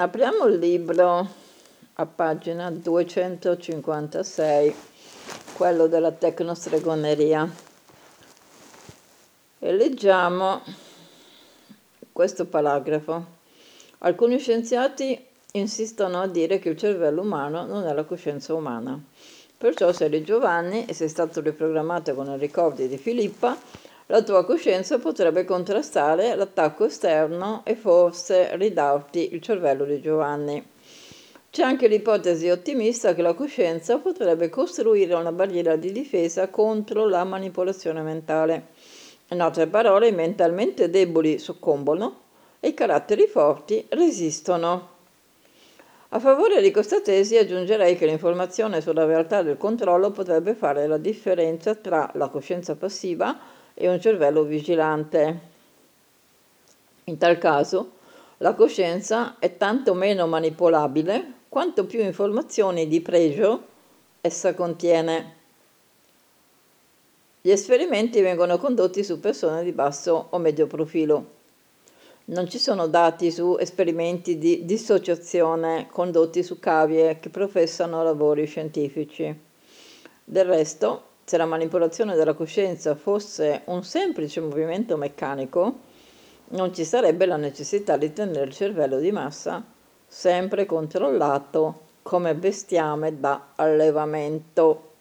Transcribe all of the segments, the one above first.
Apriamo il libro a pagina 256, quello della tecnostregoneria, e leggiamo questo paragrafo. Alcuni scienziati insistono a dire che il cervello umano non è la coscienza umana. Perciò se eri Giovanni e sei stato riprogrammato con i ricordi di Filippa, la tua coscienza potrebbe contrastare l'attacco esterno e forse ridarti il cervello di Giovanni. C'è anche l'ipotesi ottimista che la coscienza potrebbe costruire una barriera di difesa contro la manipolazione mentale. In altre parole, i mentalmente deboli soccombono e i caratteri forti resistono. A favore di questa tesi aggiungerei che l'informazione sulla realtà del controllo potrebbe fare la differenza tra la coscienza passiva e un cervello vigilante. In tal caso, la coscienza è tanto meno manipolabile quanto più informazioni di pregio essa contiene. Gli esperimenti vengono condotti su persone di basso o medio profilo. Non ci sono dati su esperimenti di dissociazione condotti su cavie che professano lavori scientifici. Del resto, se la manipolazione della coscienza fosse un semplice movimento meccanico, non ci sarebbe la necessità di tenere il cervello di massa sempre controllato come bestiame da allevamento.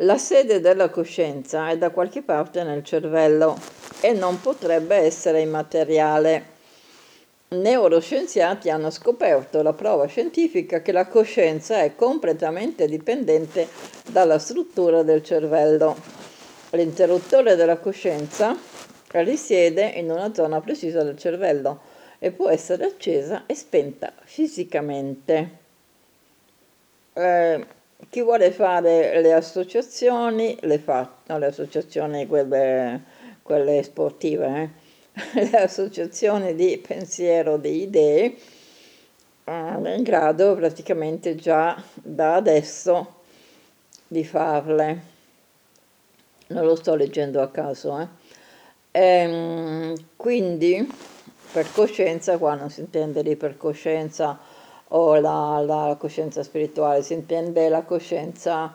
La sede della coscienza è da qualche parte nel cervello e non potrebbe essere immateriale neuroscienziati hanno scoperto la prova scientifica che la coscienza è completamente dipendente dalla struttura del cervello. L'interruttore della coscienza risiede in una zona precisa del cervello e può essere accesa e spenta fisicamente. Eh, chi vuole fare le associazioni le fa, no, le associazioni quelle, quelle sportive, eh? l'associazione di pensiero di idee è in grado praticamente già da adesso di farle. Non lo sto leggendo a caso. Eh. Ehm, quindi per coscienza, qua non si intende l'ipercoscienza o la, la coscienza spirituale, si intende la coscienza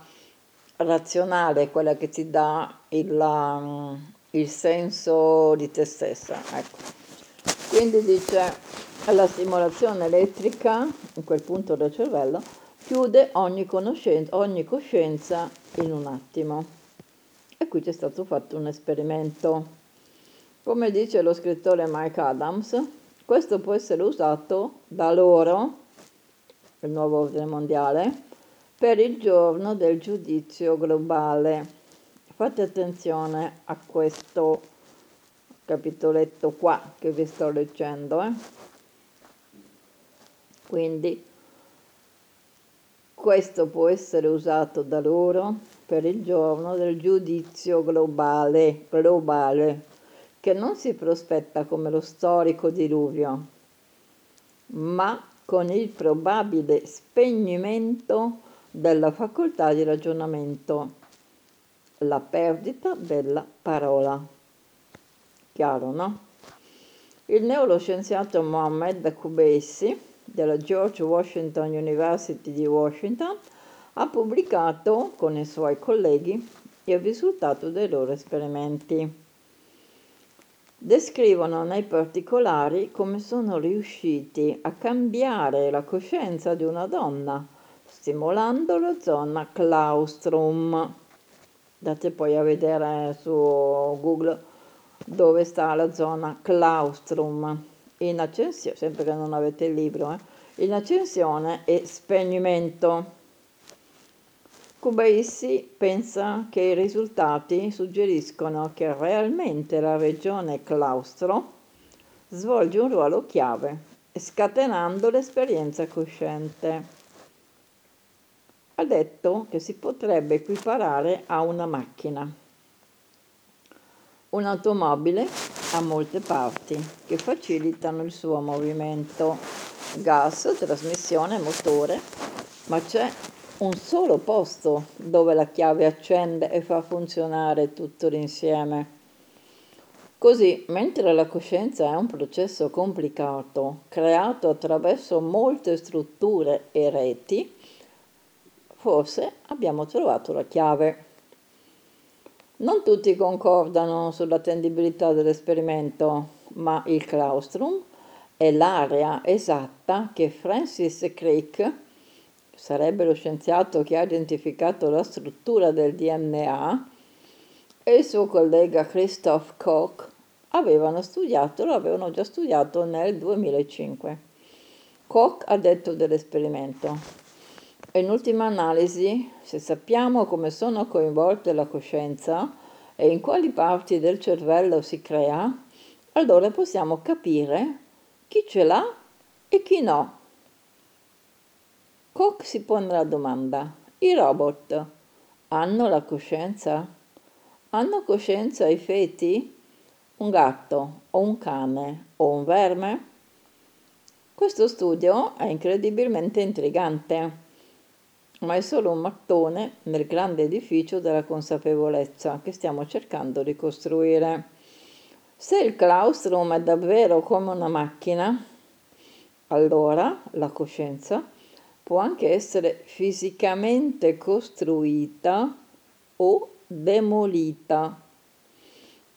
razionale, quella che ti dà il, il senso di te stessa. Ecco. Quindi dice la stimolazione elettrica, in quel punto del cervello, chiude ogni, ogni coscienza in un attimo. E qui c'è stato fatto un esperimento. Come dice lo scrittore Mike Adams, questo può essere usato da loro, il nuovo ordine mondiale, per il giorno del giudizio globale Fate attenzione a questo capitoletto qua che vi sto leggendo. Eh? Quindi questo può essere usato da loro per il giorno del giudizio globale, globale che non si prospetta come lo storico diluvio, ma con il probabile spegnimento della facoltà di ragionamento la perdita della parola. Chiaro, no? Il neuroscienziato Mohammed Kubeisi della George Washington University di Washington ha pubblicato con i suoi colleghi il risultato dei loro esperimenti. Descrivono nei particolari come sono riusciti a cambiare la coscienza di una donna stimolando la zona claustrum andate poi a vedere su Google dove sta la zona claustrum in accensione, sempre che non avete il libro, eh, in accensione e spegnimento. Kubaissi pensa che i risultati suggeriscono che realmente la regione claustro svolge un ruolo chiave, scatenando l'esperienza cosciente ha detto che si potrebbe equiparare a una macchina. Un'automobile ha molte parti che facilitano il suo movimento, gas, trasmissione, motore, ma c'è un solo posto dove la chiave accende e fa funzionare tutto l'insieme. Così, mentre la coscienza è un processo complicato, creato attraverso molte strutture e reti, forse abbiamo trovato la chiave. Non tutti concordano sull'attendibilità dell'esperimento, ma il claustrum è l'area esatta che Francis Crick, sarebbe lo scienziato che ha identificato la struttura del DNA, e il suo collega Christoph Koch avevano studiato, lo avevano già studiato nel 2005. Koch ha detto dell'esperimento. In ultima analisi, se sappiamo come sono coinvolte la coscienza e in quali parti del cervello si crea, allora possiamo capire chi ce l'ha e chi no. Koch si pone la domanda, i robot hanno la coscienza? Hanno coscienza i feti? Un gatto o un cane o un verme? Questo studio è incredibilmente intrigante, ma è solo un mattone nel grande edificio della consapevolezza che stiamo cercando di costruire. Se il claustrum è davvero come una macchina, allora la coscienza può anche essere fisicamente costruita o demolita.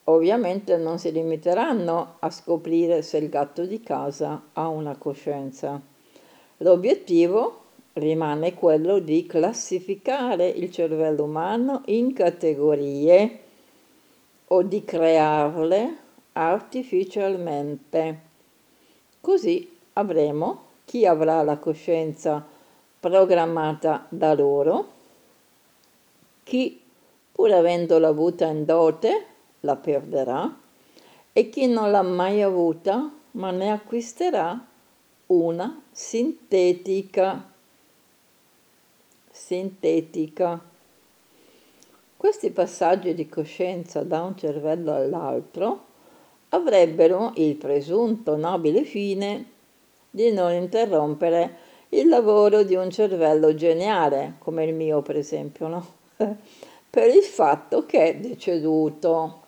Ovviamente non si limiteranno a scoprire se il gatto di casa ha una coscienza. L'obiettivo rimane quello di classificare il cervello umano in categorie o di crearle artificialmente. Così avremo chi avrà la coscienza programmata da loro, chi pur avendola avuta in dote la perderà e chi non l'ha mai avuta ma ne acquisterà una sintetica. Sintetica. Questi passaggi di coscienza da un cervello all'altro avrebbero il presunto nobile fine di non interrompere il lavoro di un cervello geniale, come il mio per esempio, no? per il fatto che è deceduto.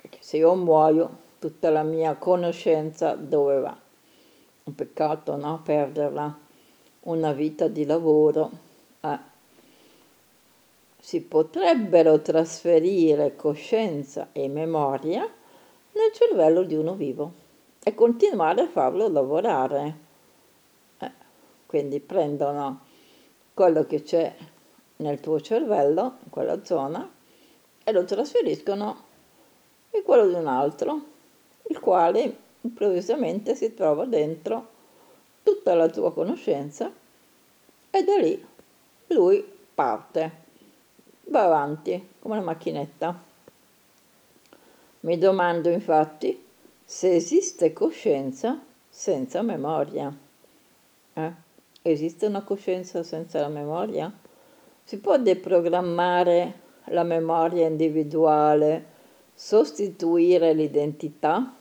Perché se io muoio, tutta la mia conoscenza dove va? Un peccato, no? Perderla. Una vita di lavoro. Eh. Si potrebbero trasferire coscienza e memoria nel cervello di uno vivo e continuare a farlo lavorare. Eh. Quindi prendono quello che c'è nel tuo cervello, in quella zona, e lo trasferiscono in quello di un altro, il quale improvvisamente si trova dentro tutta la tua conoscenza e da lì lui parte, va avanti come una macchinetta. Mi domando infatti se esiste coscienza senza memoria. Eh? Esiste una coscienza senza la memoria? Si può deprogrammare la memoria individuale, sostituire l'identità,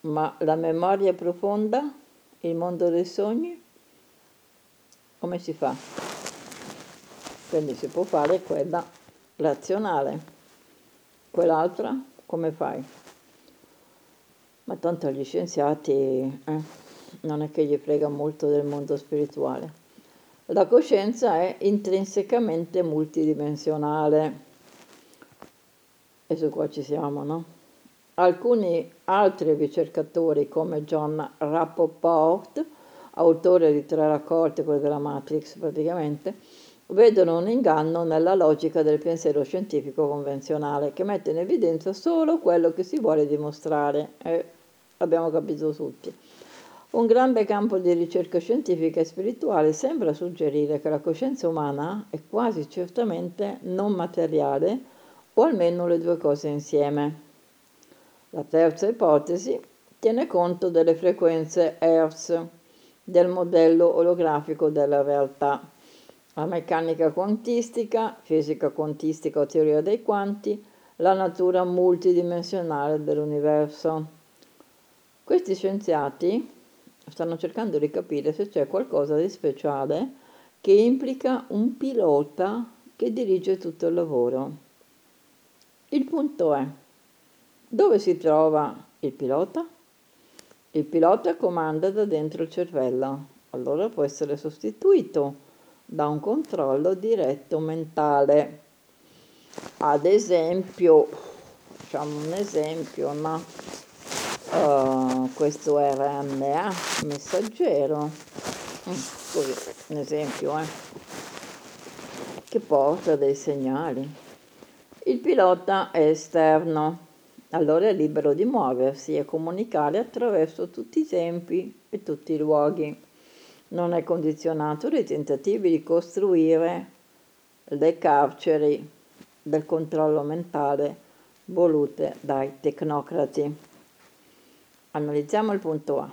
ma la memoria profonda, il mondo dei sogni, come si fa? Quindi si può fare quella razionale, quell'altra come fai? Ma tanto agli scienziati eh, non è che gli frega molto del mondo spirituale. La coscienza è intrinsecamente multidimensionale. E su qua ci siamo, no? Alcuni altri ricercatori come John Rappaport, autore di tre raccolte, quelle della Matrix praticamente, vedono un inganno nella logica del pensiero scientifico convenzionale che mette in evidenza solo quello che si vuole dimostrare. E abbiamo capito tutti. Un grande campo di ricerca scientifica e spirituale sembra suggerire che la coscienza umana è quasi certamente non materiale o almeno le due cose insieme. La terza ipotesi tiene conto delle frequenze Hertz del modello olografico della realtà. La meccanica quantistica, fisica quantistica o teoria dei quanti, la natura multidimensionale dell'universo. Questi scienziati stanno cercando di capire se c'è qualcosa di speciale che implica un pilota che dirige tutto il lavoro. Il punto è, Dove si trova il pilota? Il pilota comanda da dentro il cervello, allora può essere sostituito da un controllo diretto mentale. Ad esempio, facciamo un esempio, no? Uh, questo RNA messaggero, mm, così, un esempio, eh, che porta dei segnali. Il pilota è esterno, allora è libero di muoversi e comunicare attraverso tutti i tempi e tutti i luoghi non è condizionato dai tentativi di costruire le carceri del controllo mentale volute dai tecnocrati. Analizziamo il punto A.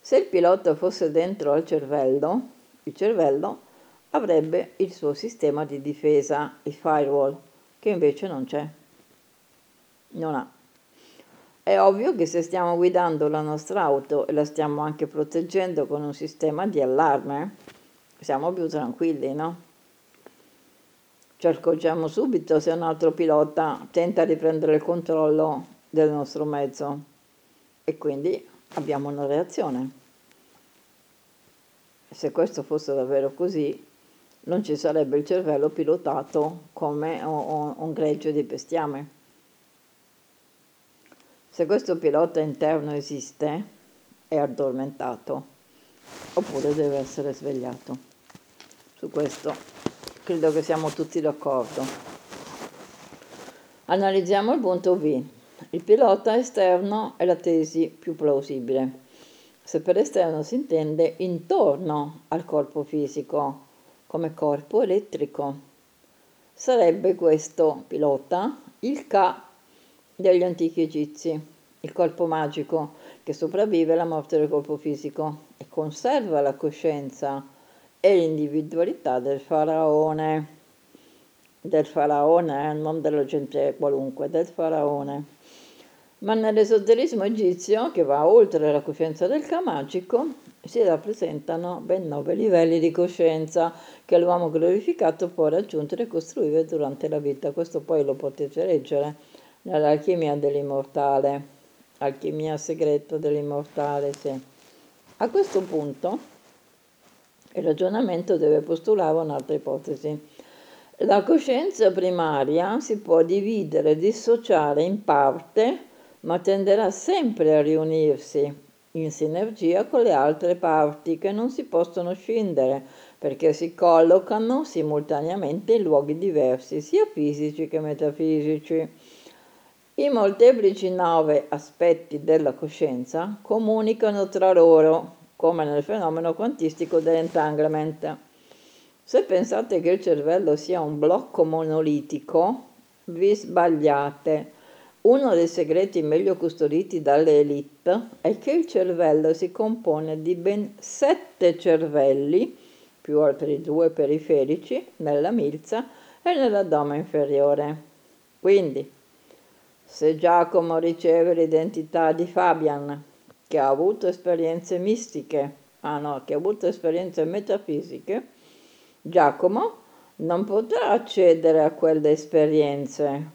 Se il pilota fosse dentro al cervello, il cervello avrebbe il suo sistema di difesa, il firewall, che invece non c'è. Non ha. È ovvio che se stiamo guidando la nostra auto e la stiamo anche proteggendo con un sistema di allarme, siamo più tranquilli, no? Ci accorgiamo subito se un altro pilota tenta di prendere il controllo del nostro mezzo e quindi abbiamo una reazione. Se questo fosse davvero così, non ci sarebbe il cervello pilotato come un greggio di bestiame. Se questo pilota interno esiste, è addormentato, oppure deve essere svegliato. Su questo credo che siamo tutti d'accordo. Analizziamo il punto B. Il pilota esterno è la tesi più plausibile. Se per esterno si intende intorno al corpo fisico, come corpo elettrico. Sarebbe questo pilota il K degli antichi egizi, il corpo magico che sopravvive alla morte del corpo fisico e conserva la coscienza e l'individualità del faraone, del faraone, eh, non della gente qualunque, del faraone. Ma nell'esoterismo egizio, che va oltre la coscienza del magico, si rappresentano ben nove livelli di coscienza che l'uomo glorificato può raggiungere e costruire durante la vita. Questo poi lo potete leggere nell'alchimia dell'immortale, alchimia segreta dell'immortale, sì. A questo punto il ragionamento deve postulare un'altra ipotesi. La coscienza primaria si può dividere, dissociare in parte, ma tenderà sempre a riunirsi in sinergia con le altre parti che non si possono scindere perché si collocano simultaneamente in luoghi diversi, sia fisici che metafisici. I molteplici nove aspetti della coscienza comunicano tra loro, come nel fenomeno quantistico dell'entanglement. Se pensate che il cervello sia un blocco monolitico, vi sbagliate. Uno dei segreti meglio custoditi dalle elite è che il cervello si compone di ben sette cervelli, più altri due periferici, nella milza e nell'addome inferiore. Quindi, se Giacomo riceve l'identità di Fabian, che ha avuto esperienze mistiche, ah no, che ha avuto esperienze metafisiche, Giacomo non potrà accedere a quelle esperienze,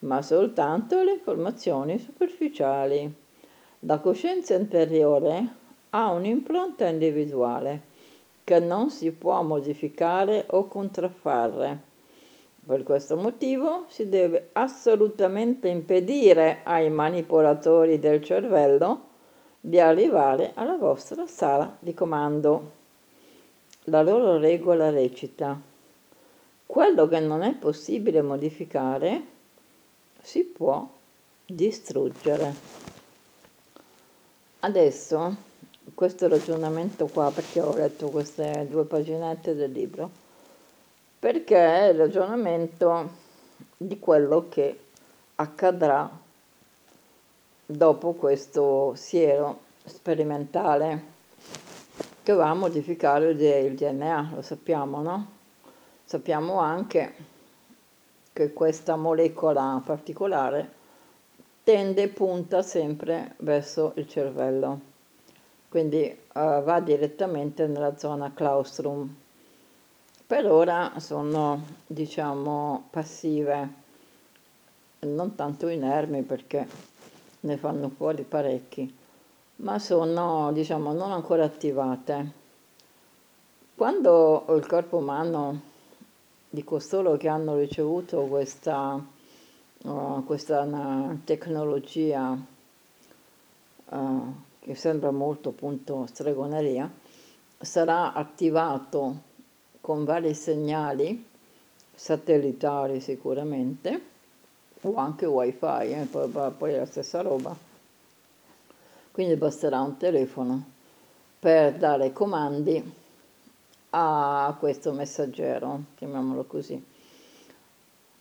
ma soltanto alle informazioni superficiali. La coscienza interiore ha un'impronta individuale che non si può modificare o contraffare per questo motivo si deve assolutamente impedire ai manipolatori del cervello di arrivare alla vostra sala di comando. La loro regola recita, quello che non è possibile modificare si può distruggere. Adesso questo ragionamento qua, perché ho letto queste due paginette del libro, perché è il ragionamento di quello che accadrà dopo questo siero sperimentale che va a modificare il DNA, lo sappiamo, no? Sappiamo anche che questa molecola particolare tende, punta sempre verso il cervello, quindi uh, va direttamente nella zona claustrum per ora sono diciamo passive non tanto inermi perché ne fanno fuori parecchi, ma sono diciamo non ancora attivate. Quando il corpo umano di costoro che hanno ricevuto questa, uh, questa tecnologia uh, che sembra molto appunto stregoneria, sarà attivato con vari segnali satellitari sicuramente o anche wifi, eh, poi, poi è la stessa roba. Quindi basterà un telefono per dare comandi a questo messaggero, chiamiamolo così.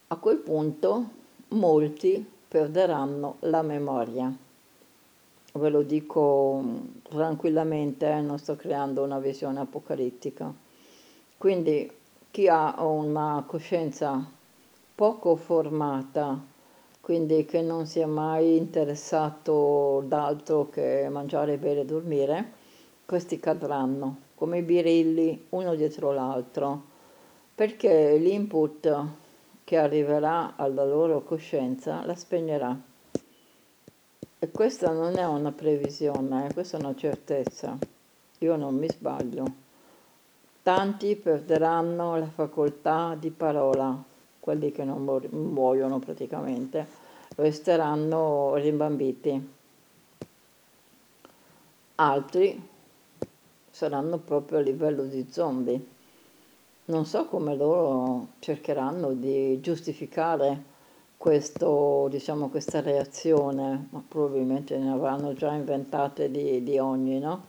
A quel punto molti perderanno la memoria. Ve lo dico tranquillamente, eh, non sto creando una visione apocalittica. Quindi chi ha una coscienza poco formata, quindi che non si è mai interessato d'altro che mangiare, bere e dormire, questi cadranno come i birilli uno dietro l'altro, perché l'input che arriverà alla loro coscienza la spegnerà. E questa non è una previsione, eh, questa è una certezza. Io non mi sbaglio. Tanti perderanno la facoltà di parola, quelli che non muoiono praticamente, resteranno rimbambiti. Altri saranno proprio a livello di zombie. Non so come loro cercheranno di giustificare questo, diciamo, questa reazione, ma probabilmente ne avranno già inventate di, di ogni, no?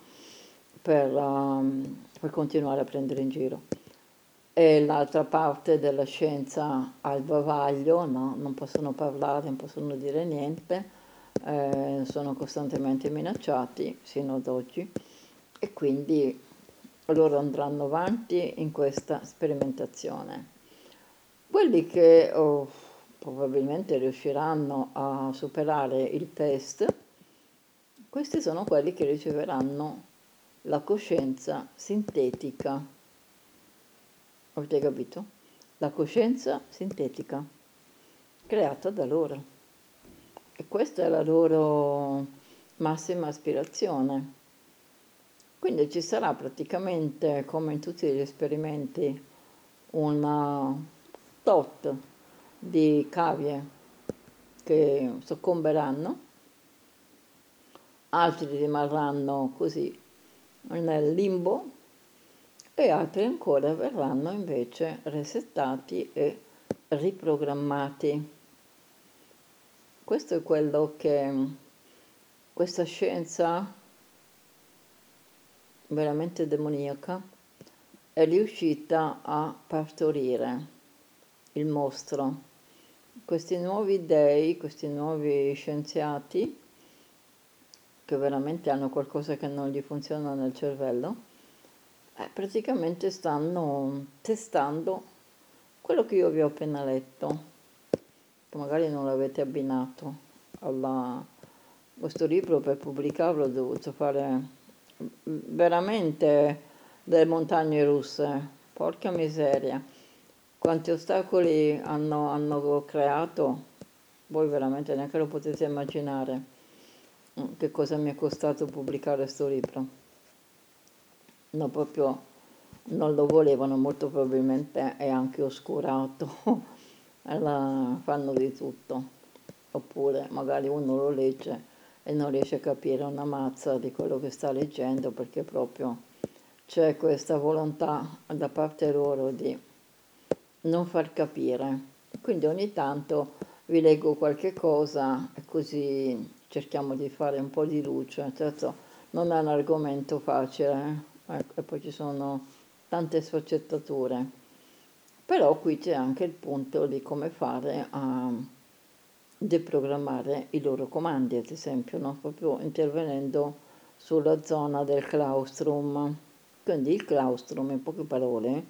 Per, um, per continuare a prendere in giro. E l'altra parte della scienza al bavaglio, no? non possono parlare, non possono dire niente, eh, sono costantemente minacciati sino ad oggi e quindi loro andranno avanti in questa sperimentazione. Quelli che oh, probabilmente riusciranno a superare il test, questi sono quelli che riceveranno la coscienza sintetica. Avete capito? La coscienza sintetica, creata da loro. E questa è la loro massima aspirazione. Quindi ci sarà praticamente, come in tutti gli esperimenti, una tot di cavie che soccomberanno, altri rimarranno così nel limbo e altri ancora verranno invece resettati e riprogrammati. Questo è quello che questa scienza veramente demoniaca è riuscita a partorire il mostro. Questi nuovi dei, questi nuovi scienziati che veramente hanno qualcosa che non gli funziona nel cervello, eh, praticamente stanno testando quello che io vi ho appena letto, che magari non l'avete abbinato a questo libro per pubblicarlo ho dovuto fare veramente delle montagne russe, porca miseria, quanti ostacoli hanno, hanno creato, voi veramente neanche lo potete immaginare. Che cosa mi è costato pubblicare questo libro. No, proprio non lo volevano, molto probabilmente è anche oscurato, la, fanno di tutto. Oppure magari uno lo legge e non riesce a capire una mazza di quello che sta leggendo perché proprio c'è questa volontà da parte loro di non far capire. Quindi ogni tanto vi leggo qualche cosa e così cerchiamo di fare un po' di luce, certo non è un argomento facile eh? ecco, e poi ci sono tante sfaccettature, però qui c'è anche il punto di come fare a deprogrammare i loro comandi, ad esempio, no? proprio intervenendo sulla zona del claustrum. Quindi il claustrum, in poche parole,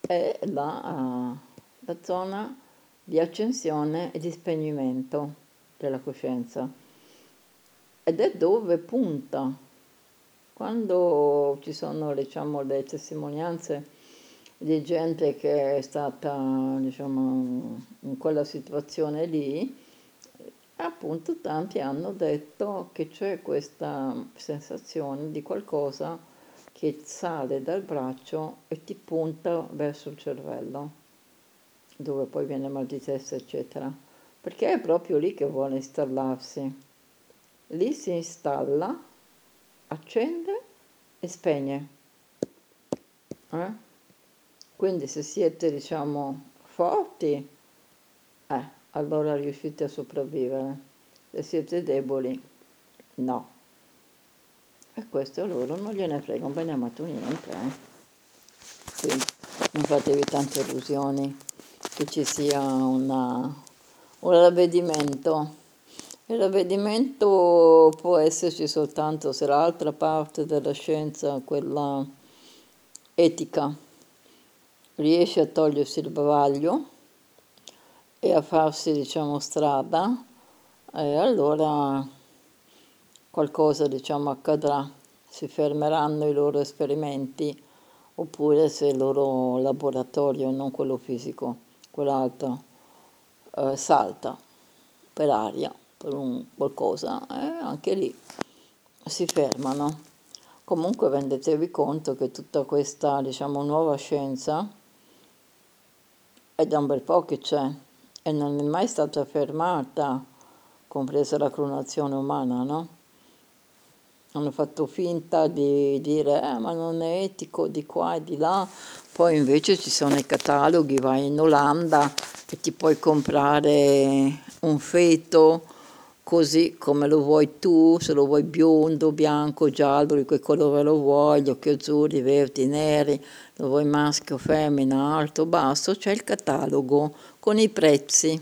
è la, uh, la zona di accensione e di spegnimento della coscienza ed è dove punta. Quando ci sono diciamo, le testimonianze di gente che è stata diciamo, in quella situazione lì, appunto tanti hanno detto che c'è questa sensazione di qualcosa che sale dal braccio e ti punta verso il cervello, dove poi viene mal di testa, eccetera, perché è proprio lì che vuole installarsi. Lì si installa, accende e spegne. Eh? Quindi se siete, diciamo, forti, eh, allora riuscite a sopravvivere. Se siete deboli, no. E questo loro non gliene frega un bene amato niente. Eh. Quindi non fatevi tante illusioni che ci sia una, un ravvedimento. Il ravvedimento può esserci soltanto se l'altra parte della scienza, quella etica, riesce a togliersi il bavaglio e a farsi diciamo strada e allora qualcosa diciamo accadrà. Si fermeranno i loro esperimenti oppure se il loro laboratorio non quello fisico quell'altro eh, salta per aria per un qualcosa eh, anche lì si fermano comunque rendetevi conto che tutta questa diciamo nuova scienza è da un bel po' che c'è e non è mai stata fermata, compresa la clonazione umana, no? Hanno fatto finta di dire, eh, ma non è etico di qua e di là, poi invece ci sono i cataloghi, vai in Olanda e ti puoi comprare un feto così come lo vuoi tu, se lo vuoi biondo, bianco, giallo, di quel colore lo vuoi, gli occhi azzurri, verdi, neri, lo vuoi maschio, femmina, alto, basso, c'è il catalogo con i prezzi.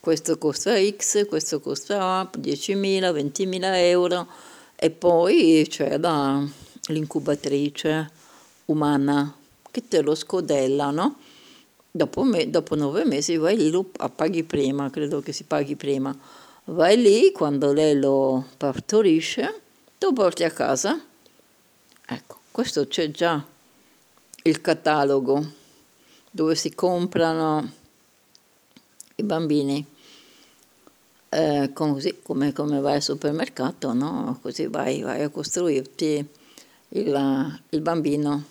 Questo costa X, questo costa 10.000, 20.000 euro e poi c'è la, l'incubatrice umana che te lo scodella, no? Dopo, me, dopo nove mesi vai lì, lo paghi prima, credo che si paghi prima vai lì, quando lei lo partorisce, lo porti a casa. Ecco, questo c'è già il catalogo dove si comprano i bambini. Eh, così come, come, vai al supermercato, no? così vai, vai a costruirti il, il, bambino.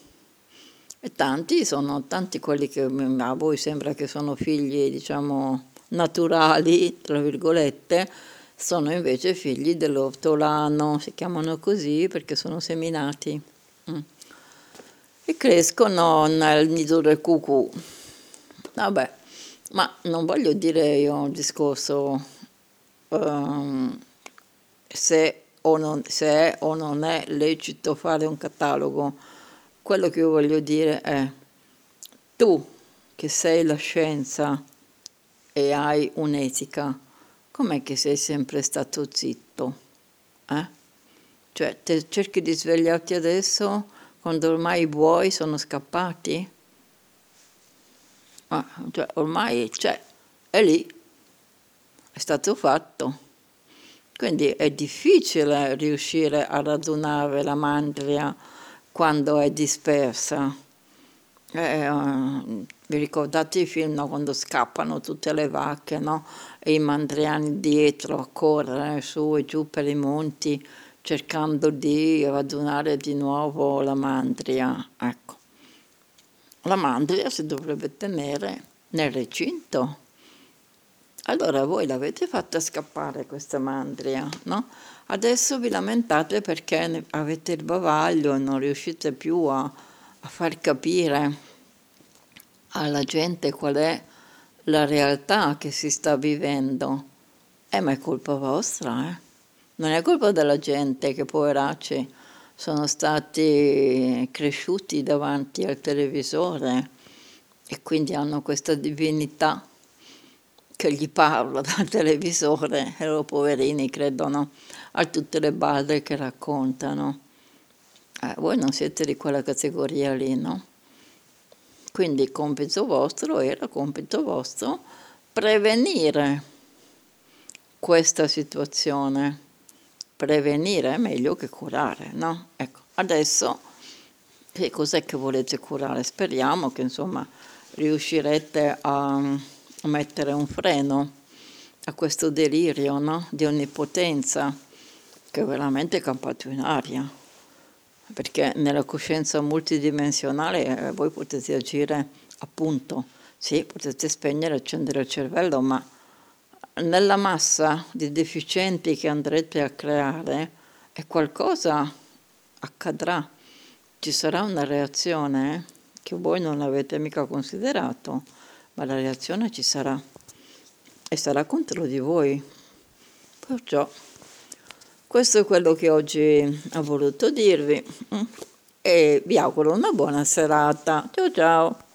E tanti sono tanti quelli che a voi sembra che sono figli, diciamo, naturali, tra virgolette, sono invece figli dell'ortolano, si chiamano così perché sono seminati. Mm. E crescono nel nido del cucù. Vabbè, ma non voglio dire io un discorso um, se, o non, se è o non è lecito fare un catalogo. Quello che io voglio dire è tu che sei la scienza, e hai un'etica, com'è che sei sempre stato zitto? Eh? Cioè, cerchi di svegliarti adesso quando ormai i buoi sono scappati? Ah, cioè, ormai c'è, è lì, è stato fatto. Quindi è difficile riuscire a radunare la mandria quando è dispersa. Eh, vi ricordate i film no? quando scappano tutte le vacche no? e i mandriani dietro a correre su e giù per i monti cercando di radunare di nuovo la mandria? Ecco, la mandria si dovrebbe tenere nel recinto. Allora voi l'avete fatta scappare questa mandria, no? Adesso vi lamentate perché avete il bavaglio e non riuscite più a, a far capire alla gente qual è la realtà che si sta vivendo. Eh, ma è colpa vostra, eh? Non è colpa della gente che poveracci sono stati cresciuti davanti al televisore e quindi hanno questa divinità che gli parla dal televisore e loro poverini credono a tutte le balle che raccontano. Eh, voi non siete di quella categoria lì, no? Quindi il compito vostro era compito vostro prevenire questa situazione. Prevenire è meglio che curare, no? Ecco, adesso che cos'è che volete curare? Speriamo che insomma riuscirete a mettere un freno a questo delirio no? di onnipotenza che è veramente campato in aria, perché nella coscienza multidimensionale eh, voi potete agire appunto, sì, potete spegnere e accendere il cervello, ma nella massa di deficienti che andrete a creare è qualcosa accadrà, ci sarà una reazione che voi non avete mica considerato, ma la reazione ci sarà e sarà contro di voi. Perciò questo è quello che oggi ho voluto dirvi e vi auguro una buona serata. Ciao ciao!